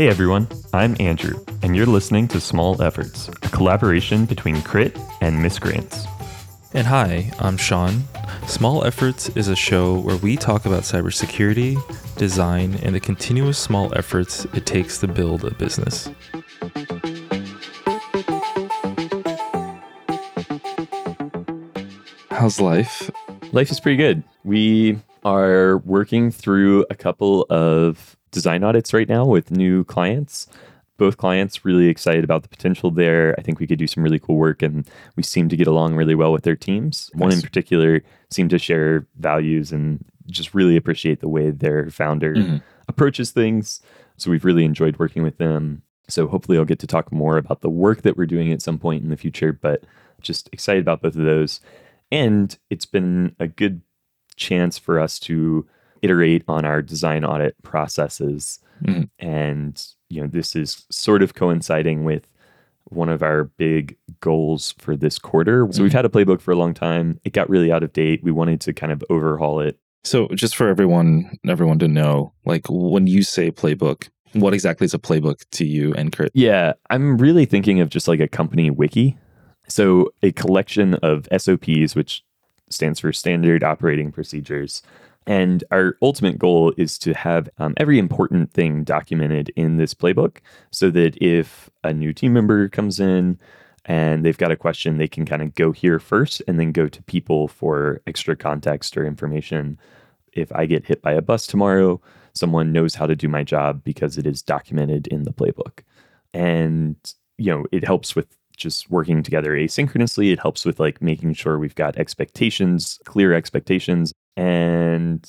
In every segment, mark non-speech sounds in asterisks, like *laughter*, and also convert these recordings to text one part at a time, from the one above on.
Hey everyone, I'm Andrew, and you're listening to Small Efforts, a collaboration between Crit and Miscreants. And hi, I'm Sean. Small Efforts is a show where we talk about cybersecurity, design, and the continuous small efforts it takes to build a business. How's life? Life is pretty good. We are working through a couple of design audits right now with new clients. Both clients really excited about the potential there. I think we could do some really cool work and we seem to get along really well with their teams. One in particular seemed to share values and just really appreciate the way their founder Mm-hmm. approaches things. So we've really enjoyed working with them. So hopefully I'll get to talk more about the work that we're doing at some point in the future, but just excited about both of those. And it's been a good chance for us to iterate on our design audit processes. Mhm. And, you know, this is sort of coinciding with one of our big goals for this quarter. So we've had a playbook for a long time. It got really out of date. We wanted to kind of overhaul it. So, just for everyone, everyone to know, like when you say playbook, what exactly is a playbook to you and Crit? Yeah, I'm really thinking of just like a company wiki. So, a collection of SOPs, which stands for standard operating procedures. And our ultimate goal is to have um, every important thing documented in this playbook so that if a new team member comes in and they've got a question, they can kind of go here first and then go to people for extra context or information. If I get hit by a bus tomorrow, someone knows how to do my job because it is documented in the playbook. And, you know, it helps with just working together asynchronously. It helps with like making sure we've got expectations, clear expectations. And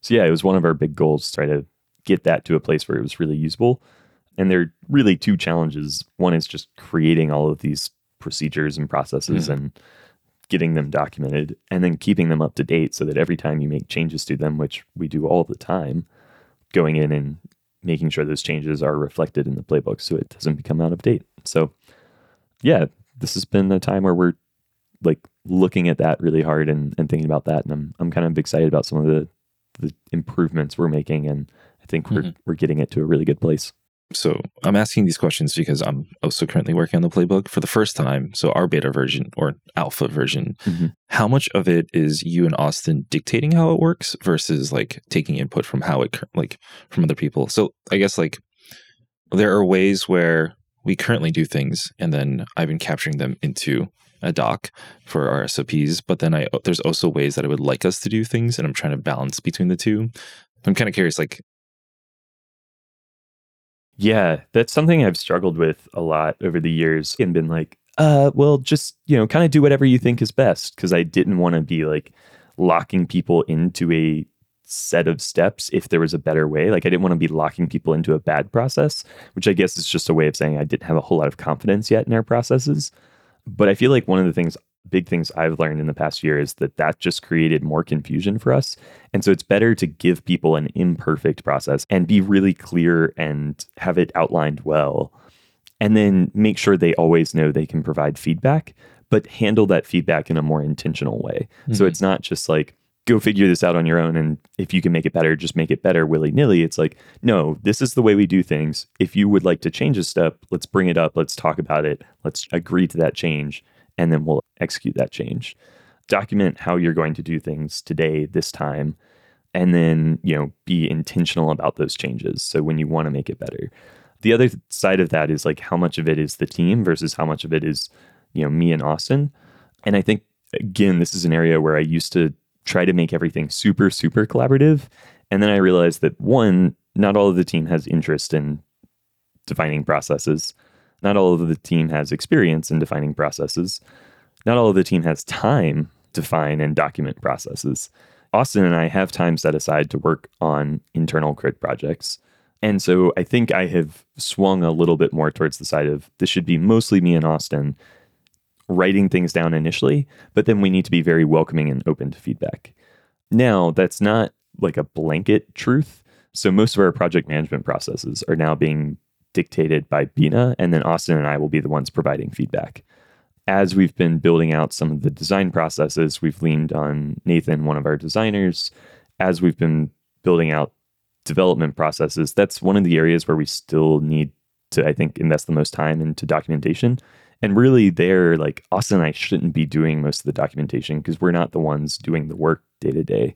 so, yeah, it was one of our big goals to try to get that to a place where it was really usable. And there are really two challenges. One is just creating all of these procedures and processes mm. and getting them documented and then keeping them up to date so that every time you make changes to them, which we do all the time, going in and making sure those changes are reflected in the playbook so it doesn't become out of date. So, yeah, this has been a time where we're like looking at that really hard and, and thinking about that. And I'm, I'm kind of excited about some of the, the improvements we're making. And I think we're, we're getting it to a really good place. So, I'm asking these questions because I'm also currently working on the playbook for the first time. So, our beta version or alpha version, Mhm. how much of it is you and Austin dictating how it works versus like taking input from how it like from other people? So, I guess like there are ways where we currently do things and then I've been capturing them into a doc for our SOPs, but then I there's also ways that I would like us to do things and I'm trying to balance between the two. I'm kind of curious like Yeah, that's something I've struggled with a lot over the years and been like, uh, well, just, you know, kind of do whatever you think is best. Cause I didn't want to be like locking people into a set of steps if there was a better way. Like, I didn't want to be locking people into a bad process, which I guess is just a way of saying I didn't have a whole lot of confidence yet in our processes. But I feel like one of the things, big things I've learned in the past year is that that just created more confusion for us. And so it's better to give people an imperfect process and be really clear and have it outlined well. And then make sure they always know they can provide feedback, but handle that feedback in a more intentional way. So Mhm. it's not just like, go figure this out on your own. And if you can make it better, just make it better willy nilly. It's like, no, this is the way we do things. If you would like to change a step, let's bring it up. Let's talk about it. Let's agree to that change. And then we'll execute that change. Document how you're going to do things today, this time. And then, you know, be intentional about those changes. So when you want to make it better. The other side of that is like how much of it is the team versus how much of it is, you know, me and Austin. And I think again, this is an area where I used to try to make everything super, super collaborative. And then I realized that one, not all of the team has interest in defining processes. Not all of the team has experience in defining processes. Not all of the team has time to define and document processes. Austin and I have time set aside to work on internal crit projects. And so I think I have swung a little bit more towards the side of this should be mostly me and Austin writing things down initially, but then we need to be very welcoming and open to feedback. Now, that's not like a blanket truth. So most of our project management processes are now being dictated by Bina, and then Austin and I will be the ones providing feedback. As we've been building out some of the design processes, we've leaned on Nathan, one of our designers. As we've been building out development processes, that's one of the areas where we still need to, I think, invest the most time into documentation. And really, there, like Austin and I shouldn't be doing most of the documentation because we're not the ones doing the work day to day.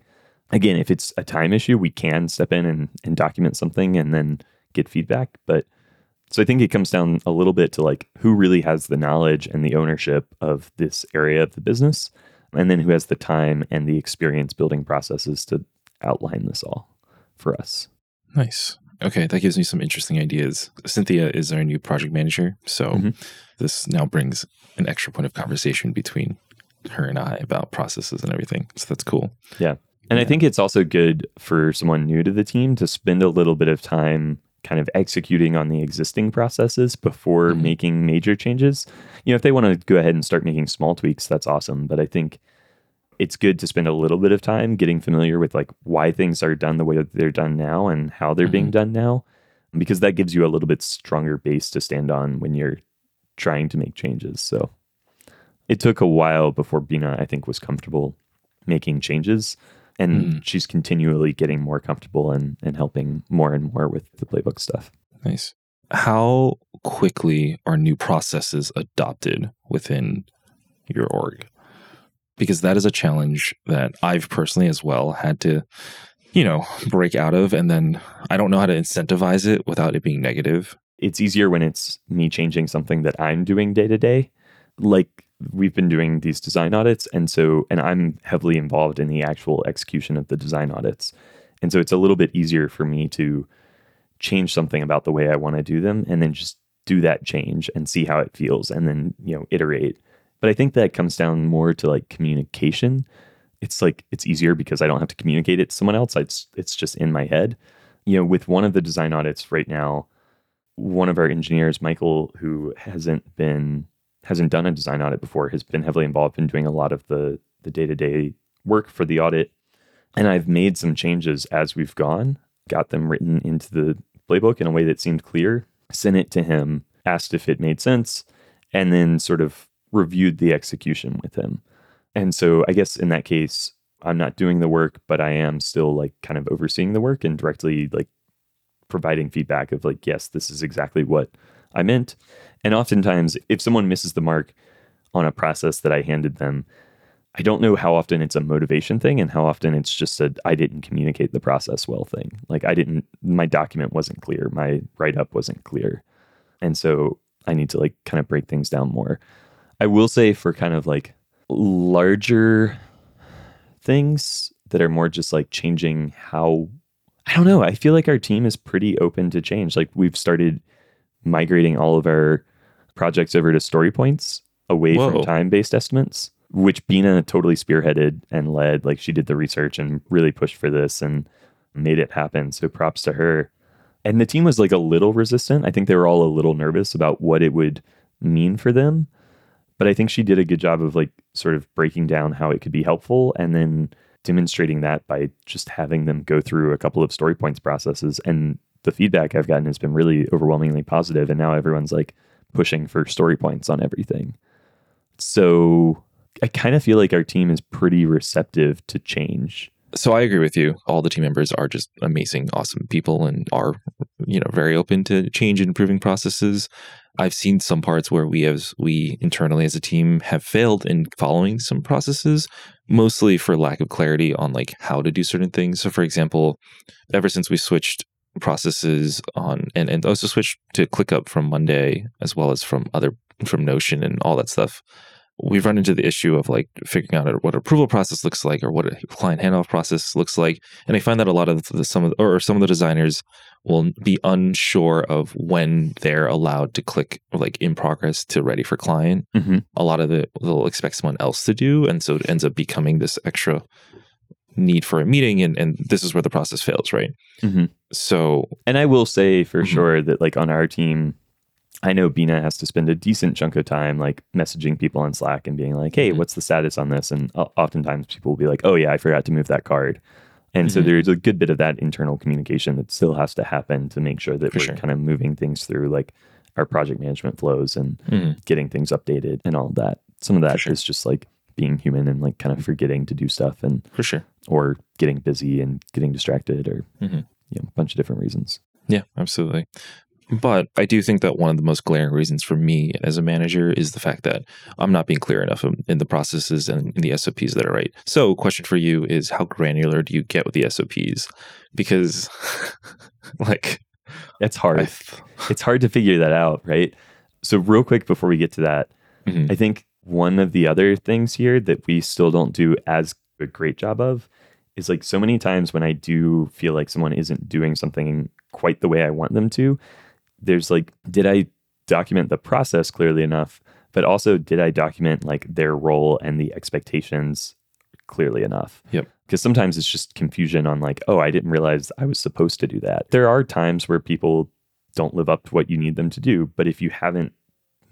Again, if it's a time issue, we can step in and, and document something and then get feedback. But so I think it comes down a little bit to like who really has the knowledge and the ownership of this area of the business, and then who has the time and the experience building processes to outline this all for us. Nice. Okay, that gives me some interesting ideas. Cynthia is our new project manager, so Mhm. this now brings an extra point of conversation between her and I about processes and everything. So that's cool. Yeah. And I think it's also good for someone new to the team to spend a little bit of time kind of executing on the existing processes before Mhm. making major changes. You know, if they want to go ahead and start making small tweaks, that's awesome. But I think it's good to spend a little bit of time getting familiar with like why things are done the way that they're done now and how they're being done now, because that gives you a little bit stronger base to stand on when you're trying to make changes. So it took a while before Bina, I think, was comfortable making changes. And Mm. she's continually getting more comfortable and, and helping more and more with the playbook stuff. Nice. How quickly are new processes adopted within your org? Because that is a challenge that I've personally as well had to, you know, break out of. And then I don't know how to incentivize it without it being negative. It's easier when it's me changing something that I'm doing day to day. Like we've been doing these design audits. And so, and I'm heavily involved in the actual execution of the design audits. And so it's a little bit easier for me to change something about the way I want to do them and then just do that change and see how it feels and then, you know, iterate. But I think that comes down more to like communication. It's like it's easier because I don't have to communicate it to someone else. It's it's just in my head. You know, with one of the design audits right now, one of our engineers, Michael, who hasn't been hasn't done a design audit before, has been heavily involved in doing a lot of the the day-to-day work for the audit. And I've made some changes as we've gone, got them written into the playbook in a way that seemed clear, sent it to him, asked if it made sense, and then sort of reviewed the execution with him. And so I guess in that case, I'm not doing the work, but I am still like kind of overseeing the work and directly like providing feedback of like, yes, this is exactly what I meant. And oftentimes, if someone misses the mark on a process that I handed them, I don't know how often it's a motivation thing and how often it's just a I didn't communicate the process well thing. Like I didn't my document wasn't clear, my write up wasn't clear. And so I need to like kind of break things down more. I will say for kind of like larger things that are more just like changing how I don't know. I feel like our team is pretty open to change. Like we've started migrating all of our projects over to story points away Whoa. from time based estimates, which Bina totally spearheaded and led. Like she did the research and really pushed for this and made it happen. So props to her. And the team was like a little resistant. I think they were all a little nervous about what it would mean for them. But I think she did a good job of like sort of breaking down how it could be helpful and then demonstrating that by just having them go through a couple of story points processes. And the feedback I've gotten has been really overwhelmingly positive, And now everyone's like pushing for story points on everything. So I kind of feel like our team is pretty receptive to change. So I agree with you. All the team members are just amazing, awesome people and are, you know, very open to change and improving processes. I've seen some parts where we as we internally as a team have failed in following some processes, mostly for lack of clarity on like how to do certain things. So for example, ever since we switched processes on and, and also switched to ClickUp from Monday as well as from other from Notion and all that stuff, we've run into the issue of like figuring out what approval process looks like or what a client handoff process looks like. And I find that a lot of the, some of the, or some of the designers will be unsure of when they're allowed to click like in progress to ready for client. Mm-hmm. A lot of it they'll expect someone else to do, and so it ends up becoming this extra need for a meeting, and and this is where the process fails, right? Mhm. So And I will say for Mhm. sure that like on our team, I know Bina has to spend a decent chunk of time like messaging people on Slack and being like, "Hey, Mhm. what's the status on this?" And oftentimes people will be like, "Oh yeah, I forgot to move that card." And so Mhm. there's a good bit of that internal communication that still has to happen to make sure that For we're sure. kind of moving things through like our project management flows and mhm, getting things updated and all of that. Some of that is sure. just like being human and like kind of forgetting to do stuff and for sure. or getting busy and getting distracted or Mhm. you know, a bunch of different reasons. Yeah, absolutely. But I do think that one of the most glaring reasons for me as a manager is the fact that I'm not being clear enough in the processes and in the SOPs that are right. So, question for you is how granular do you get with the SOPs? Because, *laughs* like, it's hard. it's hard to figure that out, right? So, real quick before we get to that, mm-hmm. I think one of the other things here that we still don't do as a great job of is like so many times when I do feel like someone isn't doing something quite the way I want them to, there's like, did I document the process clearly enough? But also, did I document like their role and the expectations clearly enough? Yep. Because sometimes it's just confusion on like, oh, I didn't realize I was supposed to do that. There are times where people don't live up to what you need them to do. But if you haven't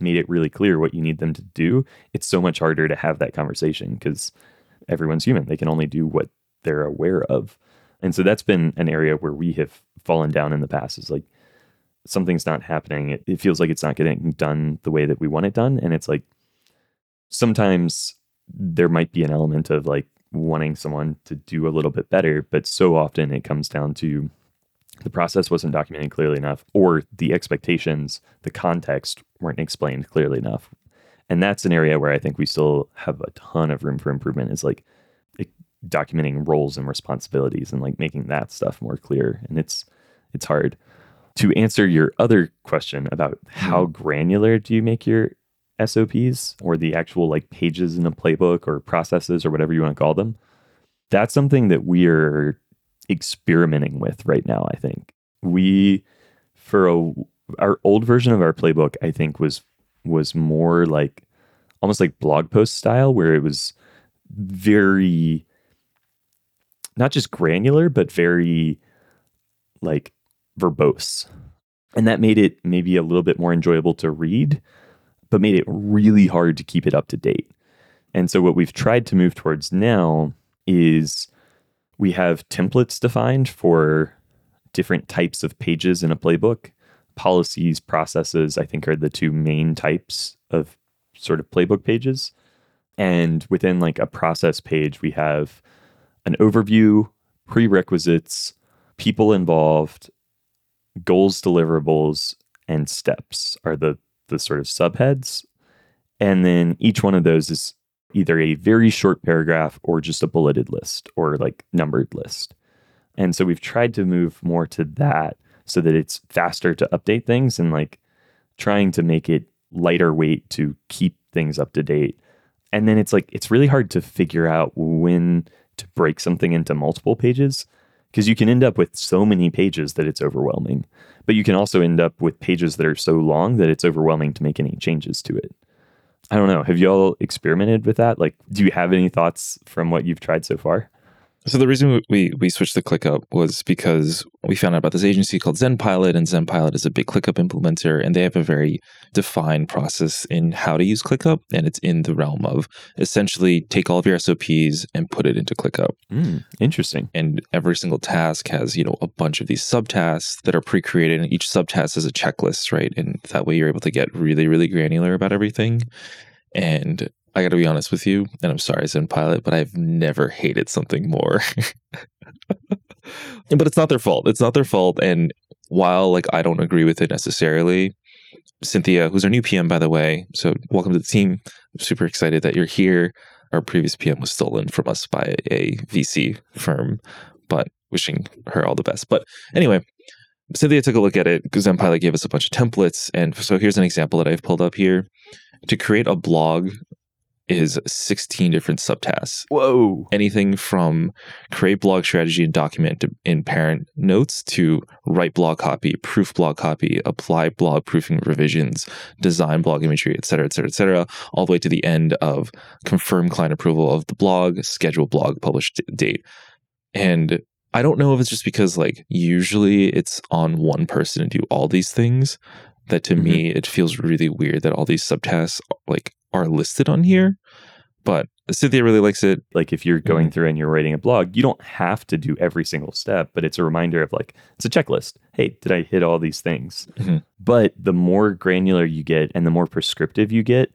made it really clear what you need them to do, it's so much harder to have that conversation because everyone's human. They can only do what they're aware of. And so that's been an area where we have fallen down in the past is like something's not happening. It, it feels like it's not getting done the way that we want it done. And it's like sometimes there might be an element of like wanting someone to do a little bit better, but so often it comes down to the process wasn't documented clearly enough or the expectations, the context weren't explained clearly enough. And that's an area where I think we still have a ton of room for improvement is like documenting roles and responsibilities and like making that stuff more clear. And it's it's hard. To answer your other question about how mm. granular do you make your SOPs or the actual like pages in a playbook or processes or whatever you want to call them, that's something that we are experimenting with right now, I think. We for a our old version of our playbook, I think was was more like almost like blog post style where it was very not just granular, but very like verbose. And that made it maybe a little bit more enjoyable to read, but made it really hard to keep it up to date. And so, what we've tried to move towards now is we have templates defined for different types of pages in a playbook. Policies, processes, I think, are the two main types of sort of playbook pages. And within like a process page, we have an overview, prerequisites, people involved, goals, deliverables, and steps are the the sort of subheads. And then each one of those is either a very short paragraph or just a bulleted list or like numbered list. And so we've tried to move more to that so that it's faster to update things and like trying to make it lighter weight to keep things up to date. And then it's like it's really hard to figure out when to break something into multiple pages because you can end up with so many pages that it's overwhelming. But you can also end up with pages that are so long that it's overwhelming to make any changes to it. I don't know. Have y'all experimented with that? Like, do you have any thoughts from what you've tried so far? So the reason we we switched to ClickUp was because we found out about this agency called ZenPilot, and ZenPilot is a big ClickUp implementer, and they have a very defined process in how to use ClickUp, and it's in the realm of essentially take all of your SOPs and put it into ClickUp. Mm, interesting. And every single task has you know a bunch of these subtasks that are pre-created, and each subtask is a checklist, right? And that way you're able to get really really granular about everything. And I got to be honest with you, and I'm sorry, Zen Pilot, but I've never hated something more. *laughs* but it's not their fault. It's not their fault. And while like I don't agree with it necessarily, Cynthia, who's our new PM, by the way, so welcome to the team. I'm super excited that you're here. Our previous PM was stolen from us by a VC firm, but wishing her all the best. But anyway, Cynthia took a look at it because ZenPilot gave us a bunch of templates. And so here's an example that I've pulled up here. To create a blog is 16 different subtasks. Whoa. Anything from create blog strategy and document in parent notes to write blog copy, proof blog copy, apply blog proofing revisions, design blog imagery, et cetera, et cetera, et cetera, all the way to the end of confirm client approval of the blog, schedule blog publish date. And I don't know if it's just because like usually it's on one person to do all these things that to mm-hmm. me it feels really weird that all these subtasks like are listed on here. But Cynthia really likes it. Like if you're going mm-hmm. through and you're writing a blog, you don't have to do every single step, but it's a reminder of like, it's a checklist. Hey, did I hit all these things? Mm-hmm. But the more granular you get and the more prescriptive you get,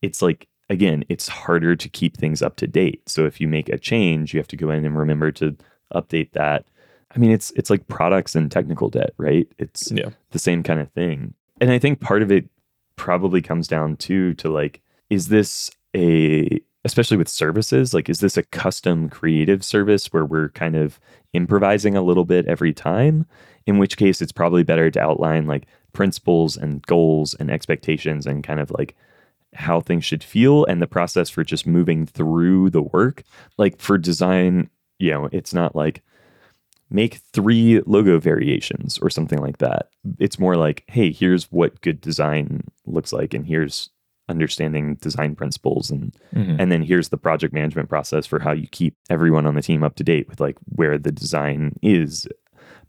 it's like, again, it's harder to keep things up to date. So if you make a change, you have to go in and remember to update that. I mean, it's it's like products and technical debt, right? It's Yeah. the same kind of thing. And I think part of it probably comes down to to like, is this a especially with services, like is this a custom creative service where we're kind of improvising a little bit every time? In which case it's probably better to outline like principles and goals and expectations and kind of like how things should feel and the process for just moving through the work. Like for design, you know, it's not like make three logo variations or something like that. It's more like, hey, here's what good design looks like, and here's understanding design principles and Mhm. and then here's the project management process for how you keep everyone on the team up to date with like where the design is.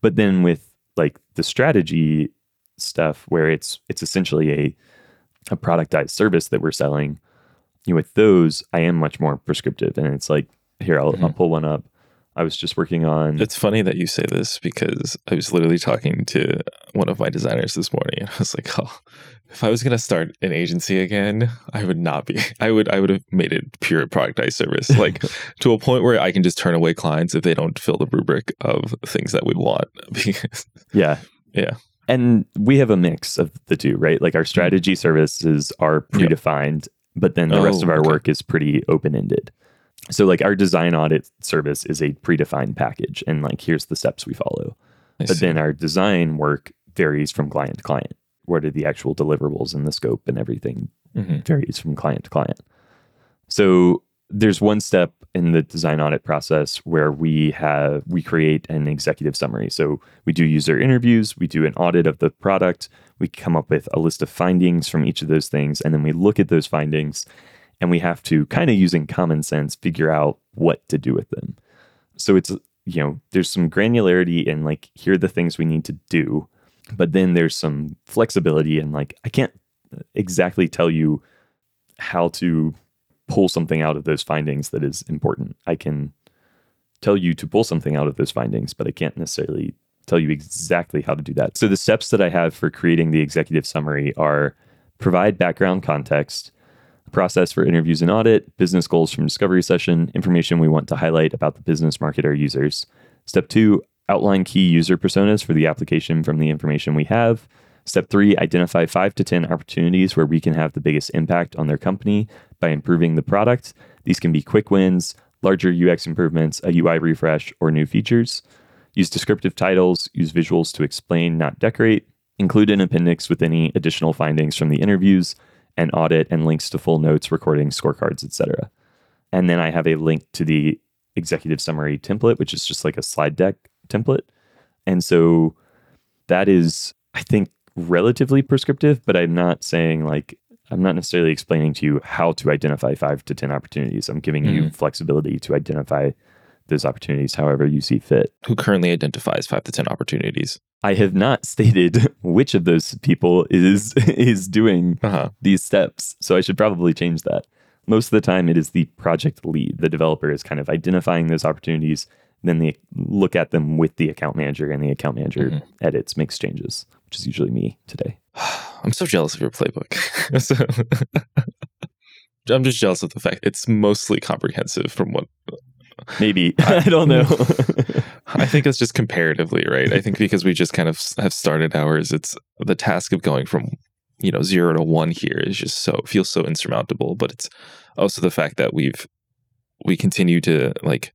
But then with like the strategy stuff where it's it's essentially a a productized service that we're selling, you know, with those I am much more prescriptive and it's like here I'll, I'll Mhm. pull one up. I was just working on It's funny that you say this because I was literally talking to one of my designers this morning and I was like, oh, if I was gonna start an agency again, I would not be. *laughs* I would I would have made it pure productized service. *laughs* Like to a point where I can just turn away clients if they don't fill the rubric of things that we want. *laughs* Because Yeah. Yeah. And we have a mix of the two, right? Like our hmm. strategy services are predefined, but then the rest Oh, of our okay. work is pretty open ended. So, like our design audit service is a predefined package, and like here's the steps we follow. I But see. then our design work varies from client to client. What are the actual deliverables and the scope and everything Mhm. varies from client to client. So there's one step in the design audit process where we have we create an executive summary. So we do user interviews, we do an audit of the product, we come up with a list of findings from each of those things, and then we look at those findings and we have to kind of using common sense figure out what to do with them. So it's you know, there's some granularity in like here are the things we need to do, but then there's some flexibility and like I can't exactly tell you how to pull something out of those findings that is important. I can tell you to pull something out of those findings, but I can't necessarily tell you exactly how to do that. So the steps that I have for creating the executive summary are provide background context, process for interviews and audit, business goals from discovery session, information we want to highlight about the business market or users. Step 2, outline key user personas for the application from the information we have. Step three, identify five to 10 opportunities where we can have the biggest impact on their company by improving the product. These can be quick wins, larger UX improvements, a UI refresh, or new features. Use descriptive titles, use visuals to explain, not decorate. Include an appendix with any additional findings from the interviews and audit and links to full notes, recordings, scorecards, etc. And then I have a link to the executive summary template, which is just like a slide deck template. And so that is, I think, relatively prescriptive, but I'm not saying like I'm not necessarily explaining to you how to identify five to 10 opportunities. I'm giving you mm-hmm. flexibility to identify those opportunities however you see fit. Who currently identifies five to ten opportunities? I have not *laughs* stated which of those people is *laughs* is doing Uh-huh. these steps, so I should probably change that. Most of the time it is the project lead. The developer is kind of identifying those opportunities, then they look at them with the account manager and the account manager Mhm. edits, makes changes, which is usually me today. *sighs* I'm so jealous of your playbook. *laughs* I'm just jealous of the fact it's mostly comprehensive from what Maybe. *laughs* I don't know. *laughs* I think it's just comparatively, right? I think because we just kind of have started ours, it's the task of going from, you know, zero to one here is just so feels so insurmountable. But it's also the fact that we've we continue to like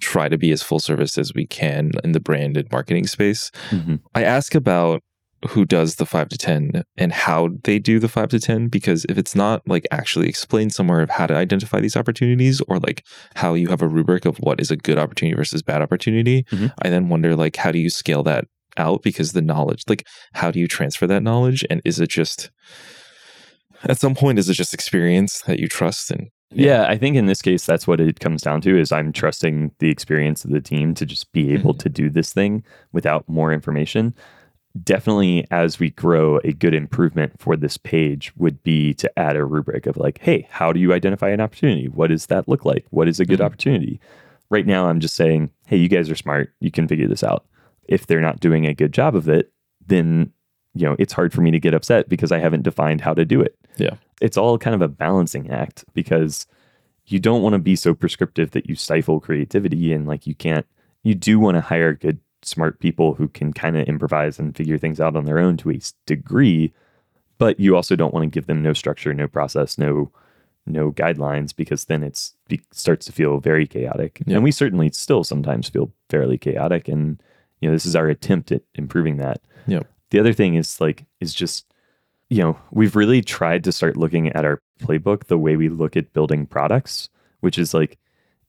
try to be as full service as we can in the branded marketing space. Mhm. I ask about who does the five to 10 and how they do the five to 10, because if it's not like actually explained somewhere of how to identify these opportunities or like how you have a rubric of what is a good opportunity versus bad opportunity, Mhm. I then wonder like, how do you scale that out? Because the knowledge, like, how do you transfer that knowledge? And is it just, at some point, is it just experience that you trust? And Yeah, I think in this case that's what it comes down to is I'm trusting the experience of the team to just be able Mhm. to do this thing without more information. Definitely as we grow, a good improvement for this page would be to add a rubric of like, hey, how do you identify an opportunity? What does that look like? What is a good Mhm. opportunity? Right now I'm just saying, hey, you guys are smart. You can figure this out. If they're not doing a good job of it, then you know, it's hard for me to get upset because I haven't defined how to do it. Yeah. It's all kind of a balancing act because you don't want to be so prescriptive that you stifle creativity and like you can't you do want to hire good smart people who can kind of improvise and figure things out on their own to a degree, but you also don't want to give them no structure, no process, no no guidelines because then it's it starts to feel very chaotic. Yeah. And we certainly still sometimes feel fairly chaotic and you know this is our attempt at improving that. Yeah. The other thing is like is just you know, we've really tried to start looking at our playbook the way we look at building products, which is like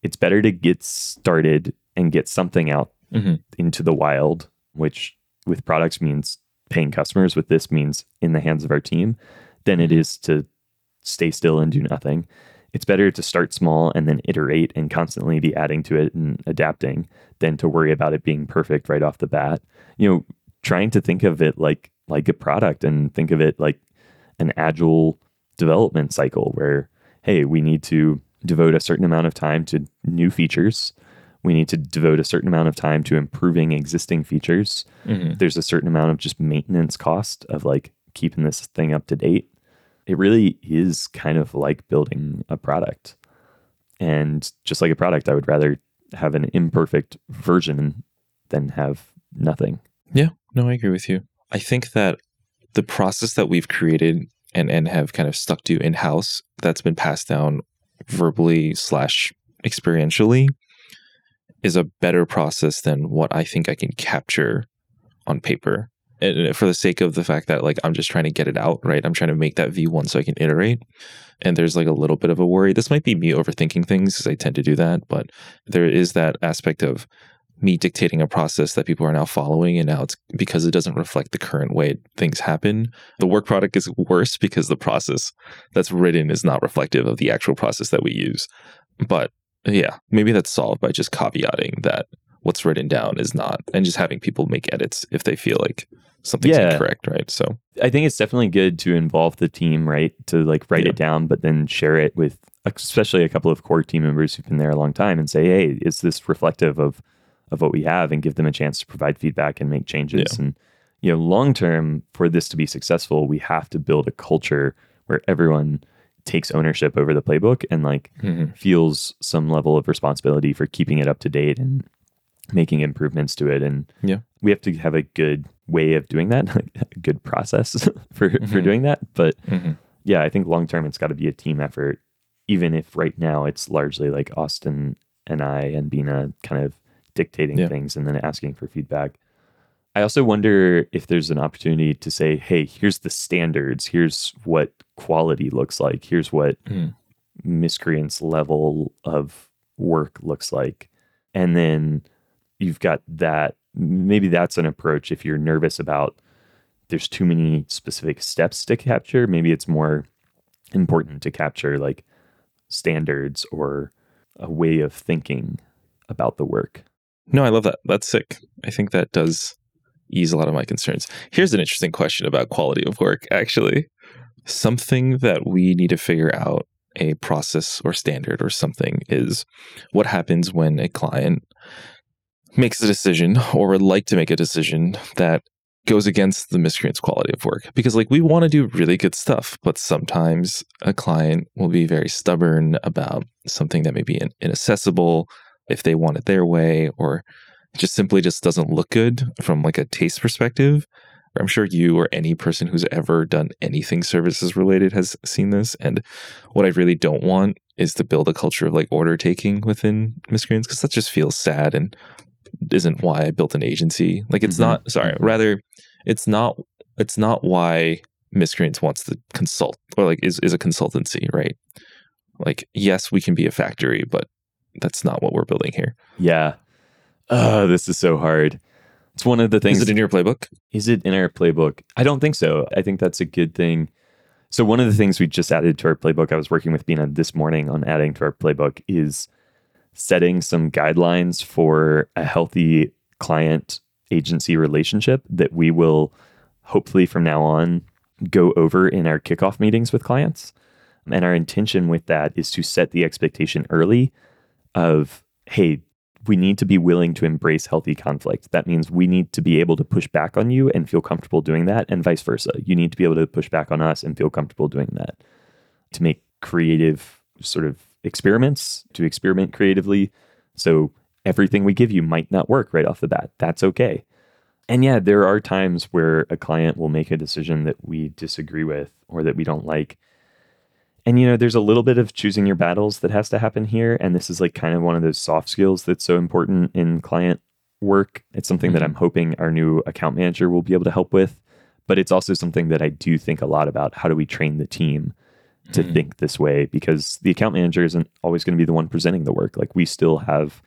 it's better to get started and get something out mm-hmm. into the wild, which with products means paying customers, with this means in the hands of our team, than it mm-hmm. to stay still and do nothing. It's better to start small and then iterate and constantly be adding to it and adapting than to worry about it being perfect right off the bat. You know, trying to think of it like like a product and think of it like an agile development cycle where hey, we need to devote a certain amount of time to new features. We need to devote a certain amount of time to improving existing features. Mm-hmm. There's a certain amount of just maintenance cost of like keeping this thing up to date. It really is kind of like building a product. And just like a product, I would rather have an imperfect version than have nothing. Yeah, no, I agree with you. I think that the process that we've created and, and have kind of stuck to in house that's been passed down verbally slash experientially is a better process than what I think I can capture on paper. And for the sake of the fact that like I'm just trying to get it out, right? I'm trying to make that V1 so I can iterate. And there's like a little bit of a worry. This might be me overthinking things because I tend to do that, but there is that aspect of me dictating a process that people are now following and now it's because it doesn't reflect the current way things happen the work product is worse because the process that's written is not reflective of the actual process that we use but yeah maybe that's solved by just caveating that what's written down is not and just having people make edits if they feel like something's yeah. incorrect right so i think it's definitely good to involve the team right to like write yeah. it down but then share it with especially a couple of core team members who've been there a long time and say hey is this reflective of of what we have and give them a chance to provide feedback and make changes. Yeah. And you know, long term, for this to be successful, we have to build a culture where everyone takes ownership over the playbook and like mm-hmm. feels some level of responsibility for keeping it up to date and making improvements to it. And yeah, we have to have a good way of doing that, *laughs* a good process *laughs* for mm-hmm. for doing that. But mm-hmm. yeah, I think long term, it's got to be a team effort. Even if right now it's largely like Austin and I and Bina kind of dictating yeah. things and then asking for feedback. I also wonder if there's an opportunity to say, hey, here's the standards, here's what quality looks like, here's what mm. miscreants level of work looks like. And then you've got that. Maybe that's an approach if you're nervous about there's too many specific steps to capture. Maybe it's more important to capture like standards or a way of thinking about the work. No, I love that. That's sick. I think that does ease a lot of my concerns. Here's an interesting question about quality of work, actually. Something that we need to figure out a process or standard or something is what happens when a client makes a decision or would like to make a decision that goes against the miscreant's quality of work because like we want to do really good stuff but sometimes a client will be very stubborn about something that may be inaccessible if they want it their way or just simply just doesn't look good from like a taste perspective. I'm sure you or any person who's ever done anything services related has seen this. And what I really don't want is to build a culture of like order taking within miscreants because that just feels sad and isn't why I built an agency. Like it's mm-hmm. not sorry, mm-hmm. rather it's not it's not why miscreants wants to consult or like is, is a consultancy, right? Like, yes, we can be a factory, but that's not what we're building here. Yeah. Oh, this is so hard. It's one of the things. Is it in your playbook? Is it in our playbook? I don't think so. I think that's a good thing. So one of the things we just added to our playbook, I was working with Bina this morning on adding to our playbook, is setting some guidelines for a healthy client agency relationship that we will hopefully from now on go over in our kickoff meetings with clients. And our intention with that is to set the expectation early of, hey, we need to be willing to embrace healthy conflict. That means we need to be able to push back on you and feel comfortable doing that, and vice versa. You need to be able to push back on us and feel comfortable doing that to make creative sort of experiments, to experiment creatively. So everything we give you might not work right off the bat. That's okay. And yeah, there are times where a client will make a decision that we disagree with or that we don't like. And you know, there's a little bit of choosing your battles that has to happen here. And this is like kind of one of those soft skills that's so important in client work. It's something that Mhm. I'm hoping our new account manager will be able to help with. But it's also something that I do think a lot about. How do we train the team to Mhm. think this way? Because the account manager isn't always going to be the one presenting the work. Like we still have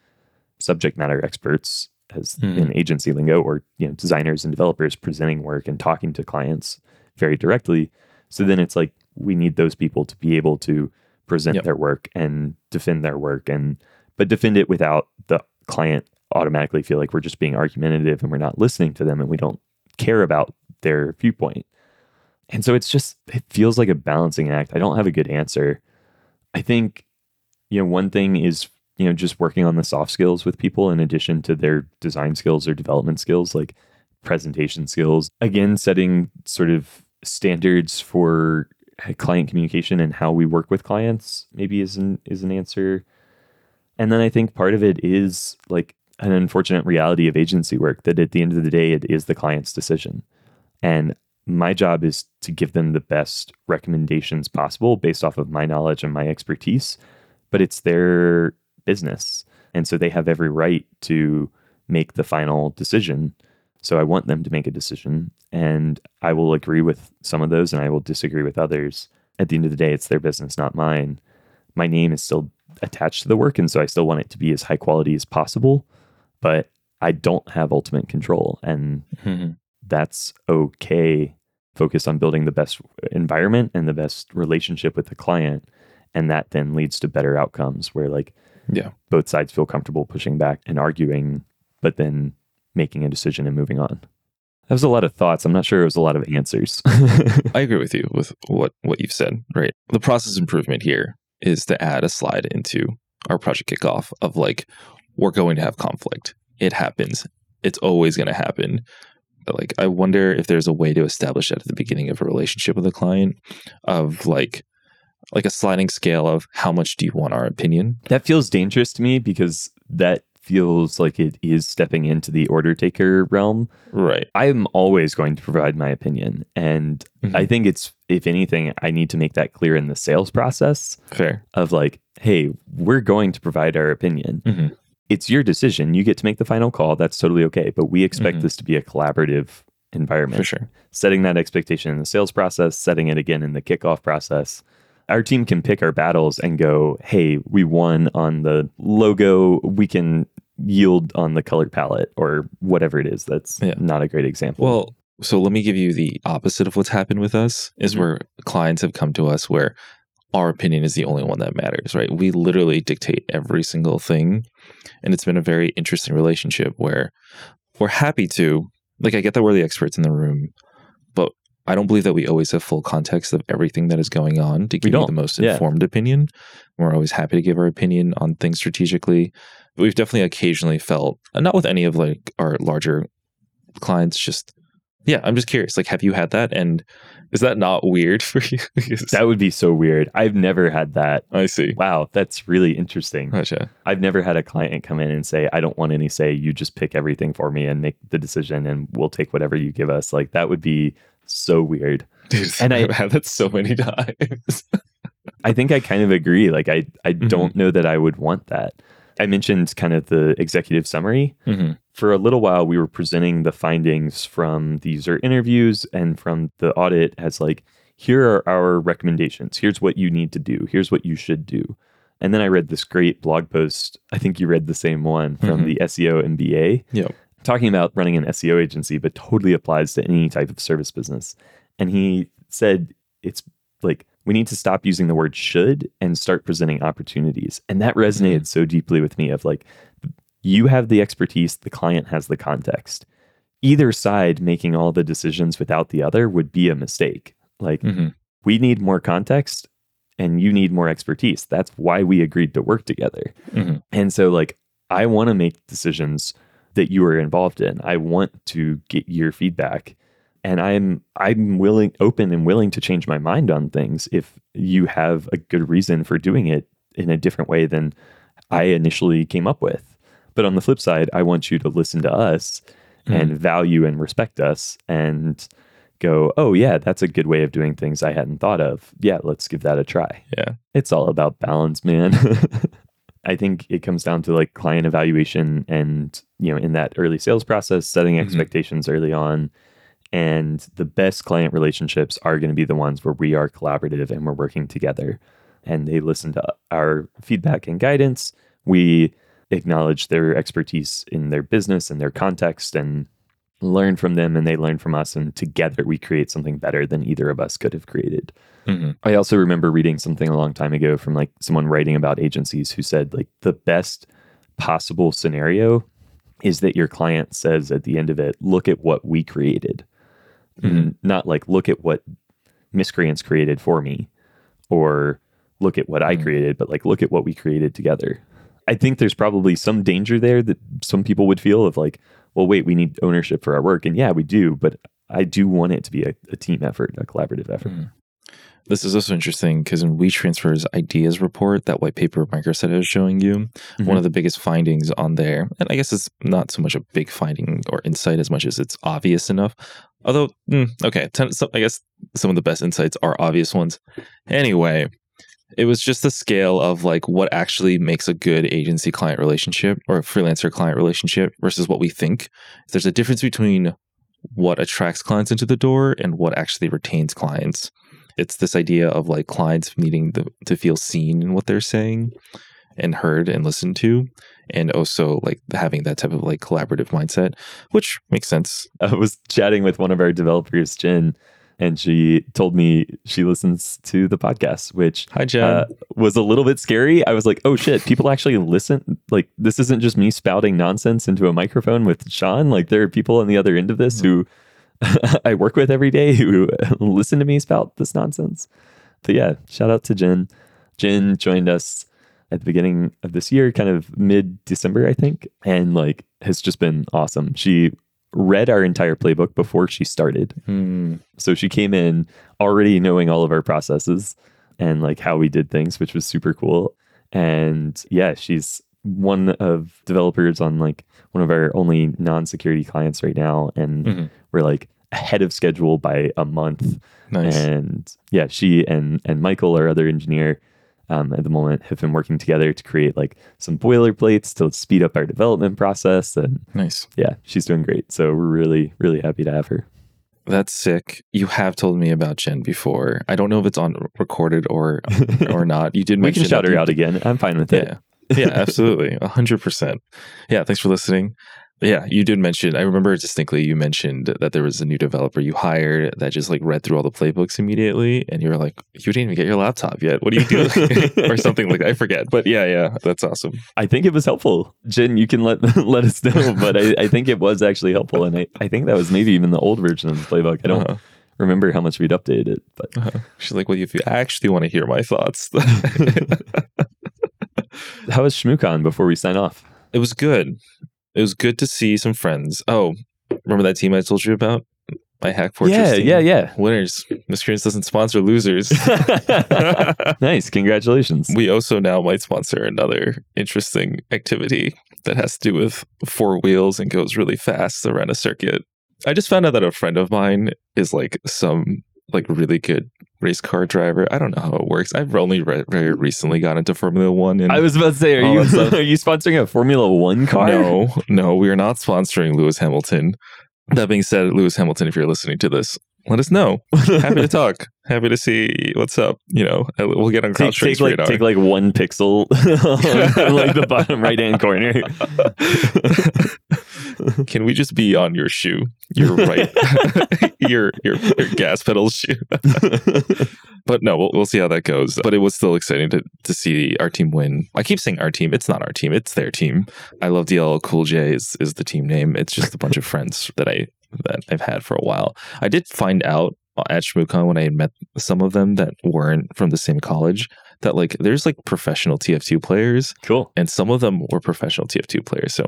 subject matter experts as Mhm. in agency lingo or you know designers and developers presenting work and talking to clients very directly. So then it's like we need those people to be able to present Yep. their work and defend their work and but defend it without the client automatically feel like we're just being argumentative and we're not listening to them and we don't care about their viewpoint. And so it's just it feels like a balancing act. I don't have a good answer. I think you know one thing is you know just working on the soft skills with people in addition to their design skills or development skills like presentation skills. Again, setting sort of standards for client communication and how we work with clients maybe is an is an answer. And then I think part of it is like an unfortunate reality of agency work that at the end of the day it is the client's decision. And my job is to give them the best recommendations possible based off of my knowledge and my expertise, but it's their business. And so they have every right to make the final decision. So I want them to make a decision and I will agree with some of those and I will disagree with others. At the end of the day, it's their business, not mine. My name is still attached to the work. And so I still want it to be as high quality as possible, but I don't have ultimate control. And Mhm. *laughs* that's okay. Focus on building the best environment and the best relationship with the client. And that then leads to better outcomes where like Yeah. both sides feel comfortable pushing back and arguing, but then making a decision and moving on. That was a lot of thoughts. I'm not sure it was a lot of answers. *laughs* I agree with you with what what you've said. Right. The process improvement here is to add a slide into our project kickoff of like we're going to have conflict. It happens. It's always going to happen. But like I wonder if there's a way to establish that at the beginning of a relationship with a client of like like a sliding scale of how much do you want our opinion? that feels dangerous to me because that feels like it is stepping into the order taker realm. Right. I'm always going to provide my opinion. And Mhm. I think it's, if anything, I need to make that clear in the sales process Fair. of like, hey, we're going to provide our opinion. Mhm. It's your decision. You get to make the final call. That's totally okay. But we expect Mhm. this to be a collaborative environment. For sure. Setting that expectation in the sales process, setting it again in the kickoff process. Our team can pick our battles and go, hey, we won on the logo. We can yield on the color palette or whatever it is. That's Yeah. not a great example. Well, so let me give you the opposite of what's happened with us is Mhm. where clients have come to us where our opinion is the only one that matters, right? We literally dictate every single thing. And it's been a very interesting relationship where we're happy to, like, I get that we're the experts in the room, I don't believe that we always have full context of everything that is going on to give you the most Yeah. informed opinion. We're always happy to give our opinion on things strategically. But we've definitely occasionally felt, not with any of like our larger clients, just yeah, I'm just curious. Like, have you had that? And is that not weird *laughs* for you? That would be so weird. I've never had that. I see. Wow, that's really interesting. Gotcha. I've never had a client come in and say, I don't want any say. You just pick everything for me and make the decision, and we'll take whatever you give us. Like, that would be so weird. Dude, And I- *laughs* I've had that so many times. *laughs* I think I kind of agree. Like, I, I Mhm. don't know that I would want that. I mentioned kind of the executive summary. Mhm. For a little while, we were presenting the findings from the user interviews and from the audit as like, here are our recommendations. Here's what you need to do. Here's what you should do. And then I read this great blog post. I think you read the same one from Mhm. the SEO MBA. Yep. Talking about running an SEO agency, but totally applies to any type of service business. And he said it's like we need to stop using the word should and start presenting opportunities. And that resonated so deeply with me of like you have the expertise, the client has the context. Either side making all the decisions without the other would be a mistake. Like Mhm. we need more context and you need more expertise. That's why we agreed to work together. Mhm. And so like I want to make decisions that you are involved in. I want to get your feedback and I'm I'm willing open and willing to change my mind on things if you have a good reason for doing it in a different way than I initially came up with. But on the flip side, I want you to listen to us Mm-hmm. and value and respect us and go, oh, yeah, that's a good way of doing things I hadn't thought of. Yeah, let's give that a try. Yeah. It's all about balance, man. *laughs* I think it comes down to like client evaluation and, you know, in that early sales process, setting Mhm. expectations early on. And the best client relationships are going to be the ones where we are collaborative and we're working together and they listen to our feedback and guidance. We acknowledge their expertise in their business and their context and learn from them and they learn from us. And together we create something better than either of us could have created. Mhm. I also remember reading something a long time ago from like someone writing about agencies who said like the best possible scenario is that your client says at the end of it, look at what we created. Mhm. Not like look at what miscreants created for me or look at what I Mhm. created, but like look at what we created together. I think there's probably some danger there that some people would feel of like, well, wait, we need ownership for our work. And yeah, we do, but I do want it to be a, a team effort, a collaborative effort. Mhm. This is also interesting because in WeTransfer's ideas report, that white paper Microset I was showing you, one of the biggest findings on there, and I guess it's not so much a big finding or insight as much as it's obvious enough. Although, mm, okay, ten, so I guess some of the best insights are obvious ones. Anyway, it was just the scale of like what actually makes a good agency client relationship or a freelancer client relationship versus what we think. There's a difference between what attracts clients into the door and what actually retains clients. It's this idea of like clients needing the, to feel seen in what they're saying and heard and listened to, and also like having that type of like collaborative mindset, which makes sense. I was chatting with one of our developers, Jen, and she told me she listens to the podcast, which Hi, Jen. uh, was a little bit scary. I was like, oh shit, people actually listen. Like, this isn't just me spouting nonsense into a microphone with Sean. Like, there are people on the other end of this who *laughs* I work with every day who *laughs* listen to me spout this nonsense. But yeah, shout out to Jen. Jen joined us at the beginning of this year, kind of mid December, I think, and like has just been awesome. She read our entire playbook before she started. Hmm. So she came in already knowing all of our processes and like how we did things, which was super cool. And yeah, she's one of developers on like one of our only non-security clients right now. And Mhm. we're like ahead of schedule by a month. Nice. And yeah, she and and Michael, our other engineer, um, at the moment have been working together to create like some boilerplates to speed up our development process. And nice. yeah, she's doing great. So we're really, really happy to have her. That's sick. You have told me about Jen before. I don't know if it's on recorded or *laughs* or not. You did we mention can shout her out again. I'm fine with it. Yeah. yeah, absolutely. A hundred percent. Yeah, thanks for listening. Yeah, you did mention I remember distinctly you mentioned that there was a new developer you hired that just like read through all the playbooks immediately and you were like, You didn't even get your laptop yet. What are you doing? *laughs* or something like that. I forget. But yeah, yeah, that's awesome. I think it was helpful. Jen, you can let *laughs* let us know, *laughs* but I, I think it was actually helpful. And I, I think that was maybe even the old version of the playbook. I don't Uh-huh. remember how much we'd updated it, but Uh-huh. She's like, Well, if you actually want to hear my thoughts. how was ShmooCon before we sign off? it was good. It was good to see some friends. Oh, remember that team I told you about? My Hack Fortress yeah, team? yeah, yeah. Winners. Miscreants doesn't sponsor losers. *laughs* *laughs* nice. Congratulations. we also now might sponsor another interesting activity that has to do with four wheels and goes really fast around a circuit. I just found out that a friend of mine is like some like really good race car driver. I don't know how it works. I've only re- very recently got into Formula One. And I was about to say, are you *laughs* are you sponsoring a Formula One car? no, no, we are not sponsoring Lewis Hamilton. That being said, Lewis Hamilton, if you're listening to this, let us know. Happy to talk. *laughs* Happy to see what's up. You know, we'll get on Take, take like radar. take like one pixel *laughs* like the bottom right hand corner. *laughs* Can we just be on your shoe? Your right, *laughs* your, your your gas pedal shoe. *laughs* but no, we'll, we'll see how that goes. But it was still exciting to to see our team win. I keep saying our team. It's not our team. It's their team. I love DL Cool J is is the team name. It's just a bunch of friends that I that I've had for a while. I did find out at ShmooCon when I met some of them that weren't from the same college that like there's like professional TF2 players cool. and some of them were professional TF2 players. So,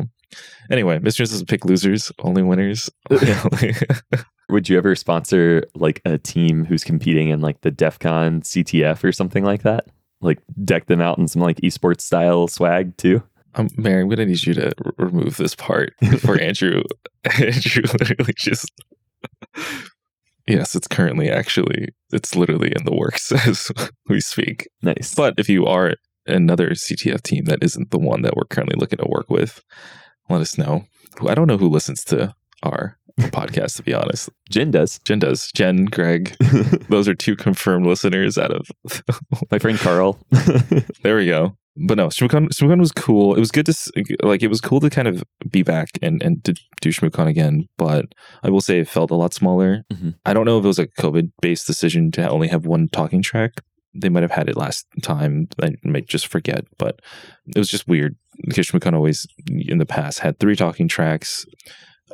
anyway, Mr. doesn't pick losers, only winners. *laughs* *laughs* Would you ever sponsor like a team who's competing in like the DEF CON CTF or something like that? Like deck them out in some like esports style swag too? Um, Mary, I'm gonna need you to r- remove this part before *laughs* Andrew. Andrew literally just. Yes, it's currently actually it's literally in the works *laughs* as we speak. Nice. But if you are another CTF team that isn't the one that we're currently looking to work with, let us know. I don't know who listens to our *laughs* podcast, to be honest. Jen does. Jen does. Jen, Greg, *laughs* those are two confirmed listeners out of. My friend Carl. there we go. But no, ShmooCon, ShmooCon was cool. It was good to like. It was cool to kind of be back and and to do ShmooCon again. But I will say it felt a lot smaller. Mhm. I don't know if it was a COVID based decision to only have one talking track. They might have had it last time. I might just forget, but it was just weird because ShmooCon always in the past had three talking tracks.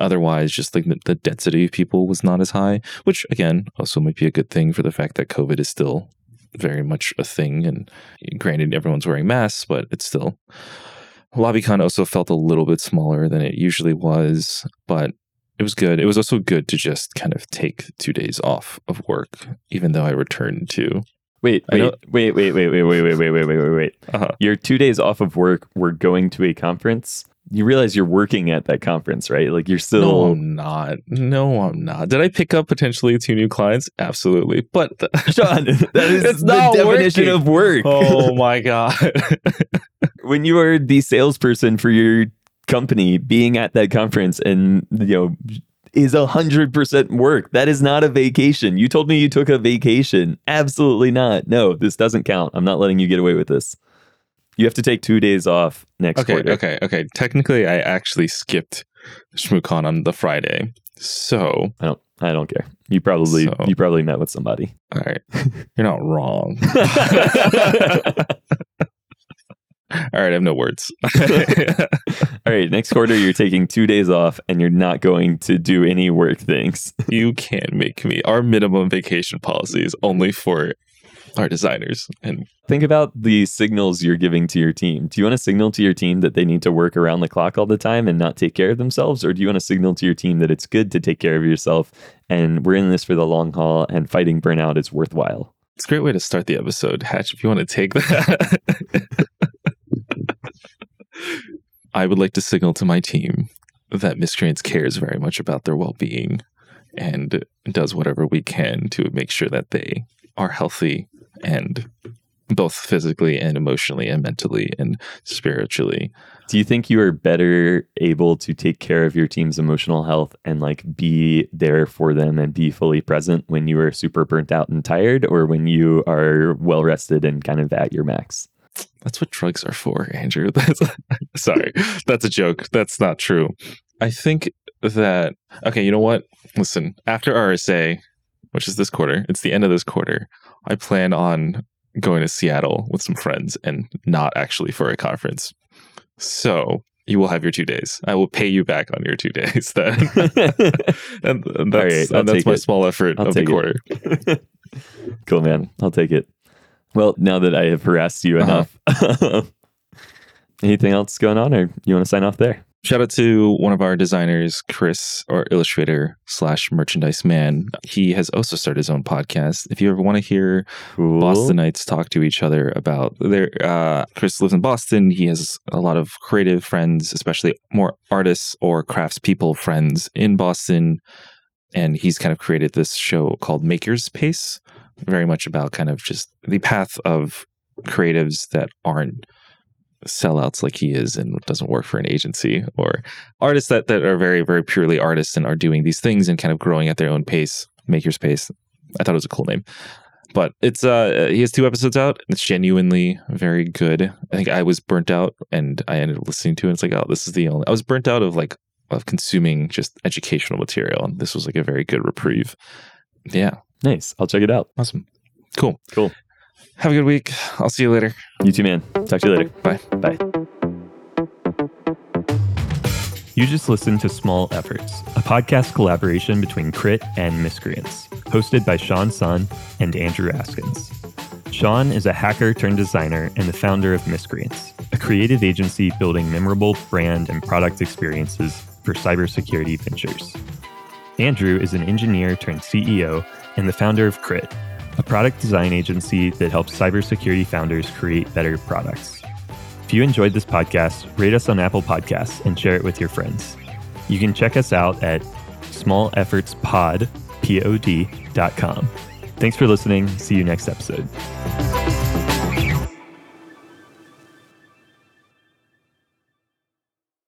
Otherwise, just like the, the density of people was not as high, which again also might be a good thing for the fact that COVID is still very much a thing. And granted, everyone's wearing masks, but it's still. LobbyCon also felt a little bit smaller than it usually was, but it was good. It was also good to just kind of take two days off of work, even though I returned to. Wait, wait, wait, wait, wait, wait, wait, wait, wait, wait, wait, wait, wait. Uh-huh. You're two days off of work. We're going to a conference. You realize you're working at that conference, right? Like you're No, still. I'm not. No, I'm not. Did I pick up potentially two new clients? Absolutely, but the- *laughs* Sean, that is *laughs* It's the not definition working. of work. oh *laughs* my god. when you are the salesperson for your company, being at that conference and you know is a hundred percent work. That is not a vacation. You told me you took a vacation. Absolutely not. No, this doesn't count. I'm not letting you get away with this. You have to take two days off next okay, quarter. okay, okay. Technically, I actually skipped ShmooCon on the Friday. So, I don't. I don't care. You probably So- you probably met with somebody. all right, *laughs* you're not wrong. *laughs* all right, I have no words. *laughs* All right, next quarter you're taking two days off and you're not going to do any work things. you can't make me. Our minimum vacation policy is only for our designers, and Think about the signals you're giving to your team. Do you want to signal to your team that they need to work around the clock all the time and not take care of themselves? Or do you want to signal to your team that it's good to take care of yourself and we're in this for the long haul and fighting burnout is worthwhile? it's a great way to start the episode. Hatch, if you want to take that. *laughs* I would like to signal to my team that Miscreants cares very much about their well being and does whatever we can to make sure that they are healthy and both physically and emotionally and mentally and spiritually. Do you think you are better able to take care of your team's emotional health and like be there for them and be fully present when you are super burnt out and tired or when you are well rested and kind of at your max? That's what drugs are for, Andrew. *laughs* That's sorry. That's a joke. That's not true. I think that okay, you know what? Listen, after RSA, which is this quarter, it's the end of this quarter. I plan on going to Seattle with some friends and not actually for a conference. So you will have your two days. I will pay you back on your two *laughs* days then. *laughs* and, and that's, right, and that's my it. small effort I'll of the quarter. *laughs* cool, man. I'll take it. Well, now that I have harassed you Uh-huh. enough, anything else going on, or you want to sign off there? Shout out to one of our designers, Chris, or illustrator slash merchandise man. He has also started his own podcast. If you ever want to hear Cool. Bostonites talk to each other about their, uh, Chris lives in Boston. He has a lot of creative friends, especially more artists or craftspeople friends in Boston. And he's kind of created this show called Maker's Pace, very much about kind of just the path of creatives that aren't sellouts like he is and doesn't work for an agency or artists that, that are very very purely artists and are doing these things and kind of growing at their own pace maker's pace. I thought it was a cool name. But it's uh he has two episodes out. It's genuinely very good. I think i was burnt out and i ended up listening to it. And it's like oh this is the only i was burnt out of like of consuming just educational material and this was like a very good reprieve. Yeah. Nice. I'll check it out. awesome. Cool. Cool. Have a good week i'll see you later You too, man. Talk to you later. Bye. Bye. You just listened to Small Efforts, a podcast collaboration between Crit and Miscreants, hosted by Sean Sun and Andrew Askins. Sean is a hacker turned designer and the founder of Miscreants, a creative agency building memorable brand and product experiences for cybersecurity ventures. Andrew is an engineer turned CEO and the founder of Crit, a product design agency that helps cybersecurity founders create better products. If you enjoyed this podcast, rate us on Apple Podcasts and share it with your friends. You can check us out at smalleffortspod.com. Thanks for listening. See you next episode.